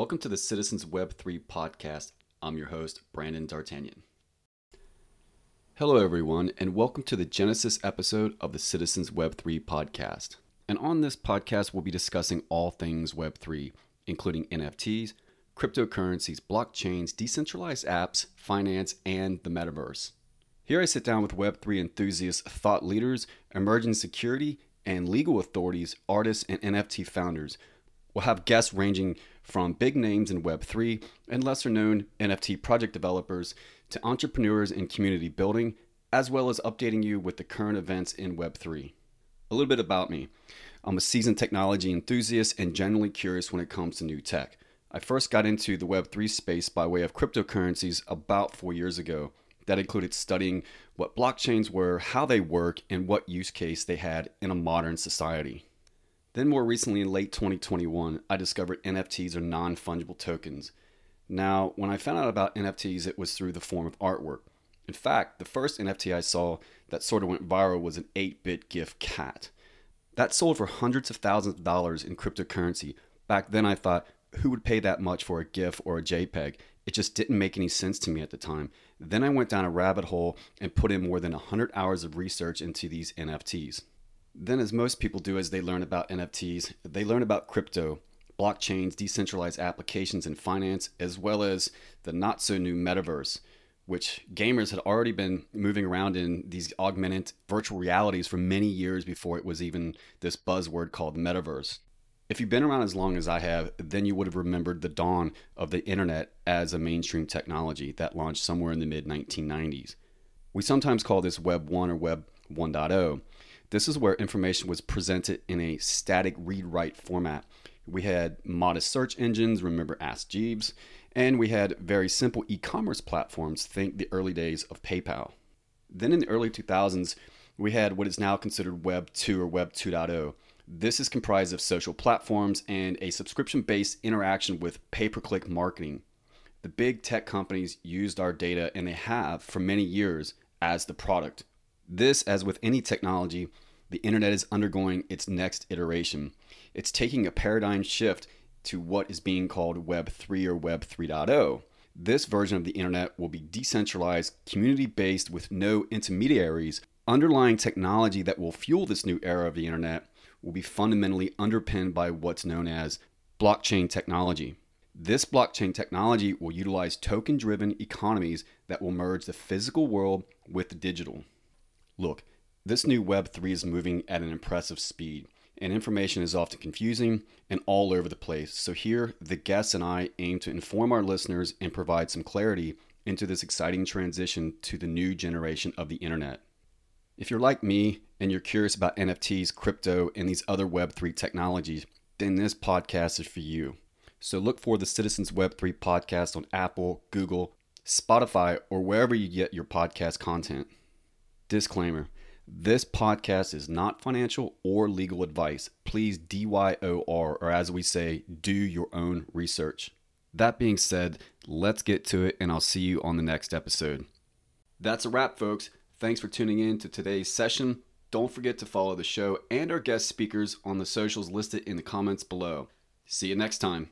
Welcome to the Citizens Web 3 podcast. I'm your host, Brandon Dartanion. Hello, everyone, and welcome to the Genesis episode of the Citizens Web 3 podcast. And on this podcast, we'll be discussing all things Web 3, including NFTs, cryptocurrencies, blockchains, decentralized apps, finance, and the metaverse. Here I sit down with Web3 enthusiasts, thought leaders, emerging security, and legal authorities, artists, and NFT founders. We'll have guests ranging from big names in Web3 and lesser known NFT project developers to entrepreneurs in community building, as well as updating you with the current events in Web3. A little bit about me I'm a seasoned technology enthusiast and generally curious when it comes to new tech. I first got into the Web3 space by way of cryptocurrencies about four years ago. That included studying what blockchains were, how they work, and what use case they had in a modern society. Then, more recently, in late 2021, I discovered NFTs are non fungible tokens. Now, when I found out about NFTs, it was through the form of artwork. In fact, the first NFT I saw that sort of went viral was an 8 bit GIF cat. That sold for hundreds of thousands of dollars in cryptocurrency. Back then, I thought, who would pay that much for a GIF or a JPEG? It just didn't make any sense to me at the time. Then I went down a rabbit hole and put in more than 100 hours of research into these NFTs. Then, as most people do as they learn about NFTs, they learn about crypto, blockchains, decentralized applications, and finance, as well as the not so new metaverse, which gamers had already been moving around in these augmented virtual realities for many years before it was even this buzzword called metaverse. If you've been around as long as I have, then you would have remembered the dawn of the internet as a mainstream technology that launched somewhere in the mid 1990s. We sometimes call this Web 1 or Web 1.0. This is where information was presented in a static read write format. We had modest search engines, remember Ask Jeeves, and we had very simple e commerce platforms, think the early days of PayPal. Then in the early 2000s, we had what is now considered Web 2 or Web 2.0. This is comprised of social platforms and a subscription based interaction with pay per click marketing. The big tech companies used our data and they have for many years as the product. This, as with any technology, the internet is undergoing its next iteration. It's taking a paradigm shift to what is being called Web 3 or Web 3.0. This version of the internet will be decentralized, community based, with no intermediaries. Underlying technology that will fuel this new era of the internet will be fundamentally underpinned by what's known as blockchain technology. This blockchain technology will utilize token driven economies that will merge the physical world with the digital. Look, this new Web3 is moving at an impressive speed, and information is often confusing and all over the place. So, here, the guests and I aim to inform our listeners and provide some clarity into this exciting transition to the new generation of the internet. If you're like me and you're curious about NFTs, crypto, and these other Web3 technologies, then this podcast is for you. So look for the Citizens Web3 podcast on Apple, Google, Spotify, or wherever you get your podcast content. Disclaimer this podcast is not financial or legal advice. Please DYOR, or as we say, do your own research. That being said, let's get to it, and I'll see you on the next episode. That's a wrap, folks. Thanks for tuning in to today's session. Don't forget to follow the show and our guest speakers on the socials listed in the comments below. See you next time.